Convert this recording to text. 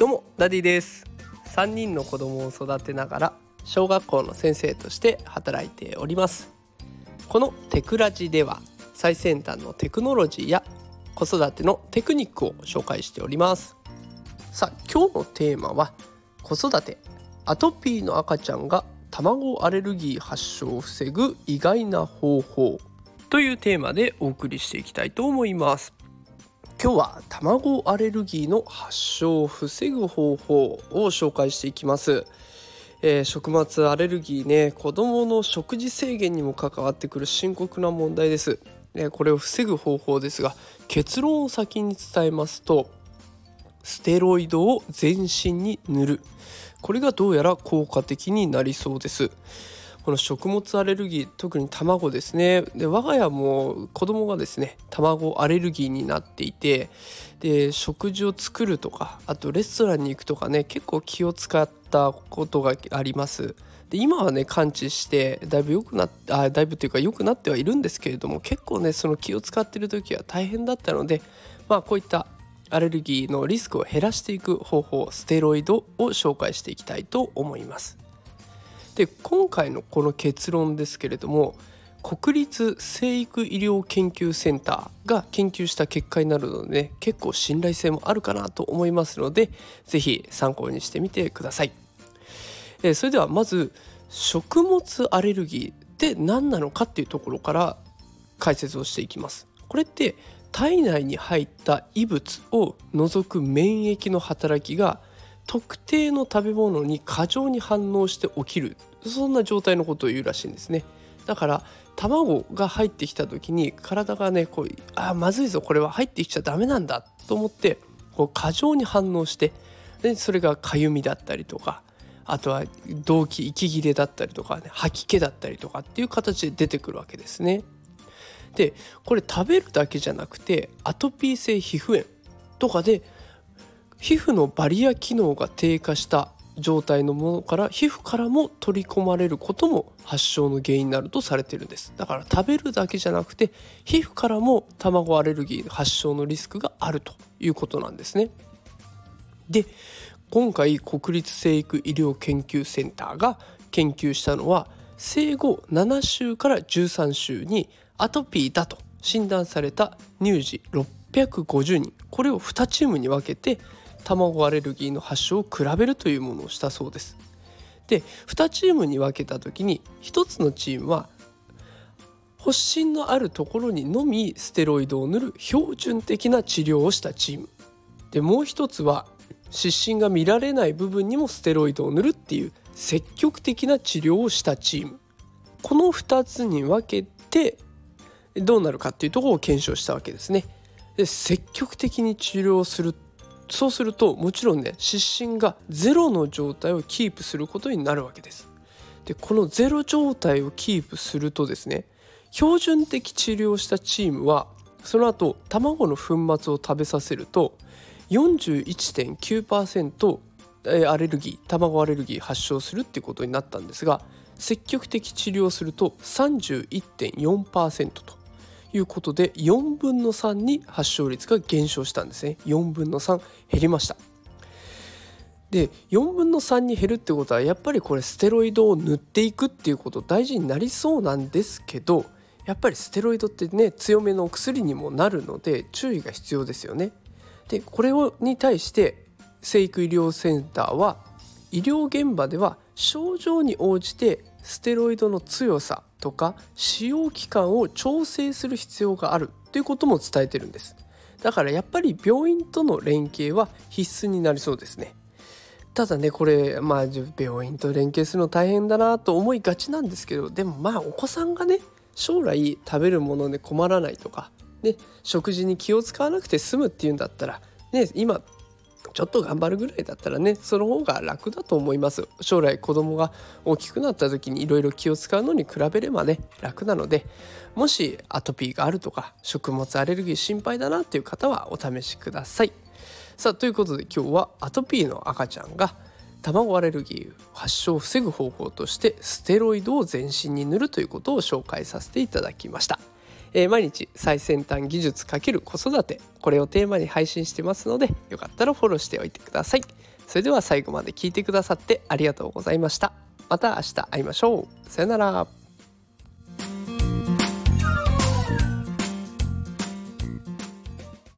どうもダディです。3人の子供を育てながら小学校の先生として働いております。このテクラジでは最先端のテクノロジーや子育てのテクニックを紹介しております。さあ今日のテーマは子育て。アトピーの赤ちゃんが卵アレルギー発症を防ぐ意外な方法というテーマでお送りしていきたいと思います。今日は卵アレルギーの発症を防ぐ方法を紹介していきます、えー、食物アレルギーね子どもの食事制限にも関わってくる深刻な問題です、ね、これを防ぐ方法ですが結論を先に伝えますとステロイドを全身に塗る。これがどうやら効果的になりそうです。この食物アレルギー特に卵ですね。で我が家も子供がですね卵アレルギーになっていてで食事を作るとかあとレストランに行くとかね結構気を使ったことがあります。で今はね感知してだいぶ良くなってあだいぶというか良くなってはいるんですけれども結構ねその気を使ってる時は大変だったのでまあこういったアレルギーのリスクを減らしていく方法ステロイドを紹介していきたいと思います。で今回のこの結論ですけれども国立生育医療研究センターが研究した結果になるので、ね、結構信頼性もあるかなと思いますので是非参考にしてみてください。えそれではまず食物アレルギーって何なのかっていうところから解説をしていきます。これって体内に入った異物を除く免疫の働きが特定の食べ物に過剰に反応して起きるそんな状態のことを言うらしいんですねだから卵が入ってきた時に体がねこうあまずいぞこれは入ってきちゃダメなんだと思ってこう過剰に反応してでそれがかゆみだったりとかあとは動悸息切れだったりとか、ね、吐き気だったりとかっていう形で出てくるわけですね。でこれ食べるだけじゃなくてアトピー性皮膚炎とかで皮膚のバリア機能が低下した状態のものから皮膚からも取り込まれることも発症の原因になるとされているんです。だから食べるだけじゃなくて皮膚からも卵アレルギー発症のリスクがあるということなんですね。で今回国立生育医療研究センターが研究したのは生後7週から13週にアトピーだと診断された乳児650人。これを2チームに分けて卵アレルギーの発症を比べるというものをしたそうです。で2チームに分けた時に1つのチームは発疹のあるところにのみステロイドを塗る標準的な治療をしたチームでもう一つは湿疹が見られない部分にもステロイドを塗るっていう積極的な治療をしたチームこの2つに分けてどうなるかっていうところを検証したわけですね。で積極的に治療するそうするともちろんね湿疹がゼロの状態をキープすることになるわけです。でこのゼロ状態をキープするとですね標準的治療したチームはその後卵の粉末を食べさせると41.9%アレルギー卵アレルギー発症するっていうことになったんですが積極的治療すると31.4%ということで4分の3に発症率が減少したんですね4分の3減りましたで4分の3に減るってことはやっぱりこれステロイドを塗っていくっていうこと大事になりそうなんですけどやっぱりステロイドってね強めのお薬にもなるので注意が必要ですよね。でこれをに対して生育医療センターは医療現場では症状に応じてステロイドの強さとか使用期間を調整する必要があるということも伝えてるんです。だからやっぱり病院との連携は必須になりそうですね。ただねこれまあ病院と連携するの大変だなと思いがちなんですけどでもまあお子さんがね将来食べるもので困らないとか、ね、食事に気を使わなくて済むっていうんだったら、ね、今ちょっと頑張るぐらいだったらねその方が楽だと思います将来子供が大きくなった時にいろいろ気を使うのに比べればね楽なのでもしアトピーがあるとか食物アレルギー心配だなっていう方はお試しくださいさあということで今日はアトピーの赤ちゃんが卵アレルギー発症を防ぐ方法としてステロイドを全身に塗るということを紹介させていただきました。えー、毎日最先端技術×子育てこれをテーマに配信してますのでよかったらフォローしておいてください。それでは最後まで聞いてくださってありがとうございました。また明日会いましょう。さよなら。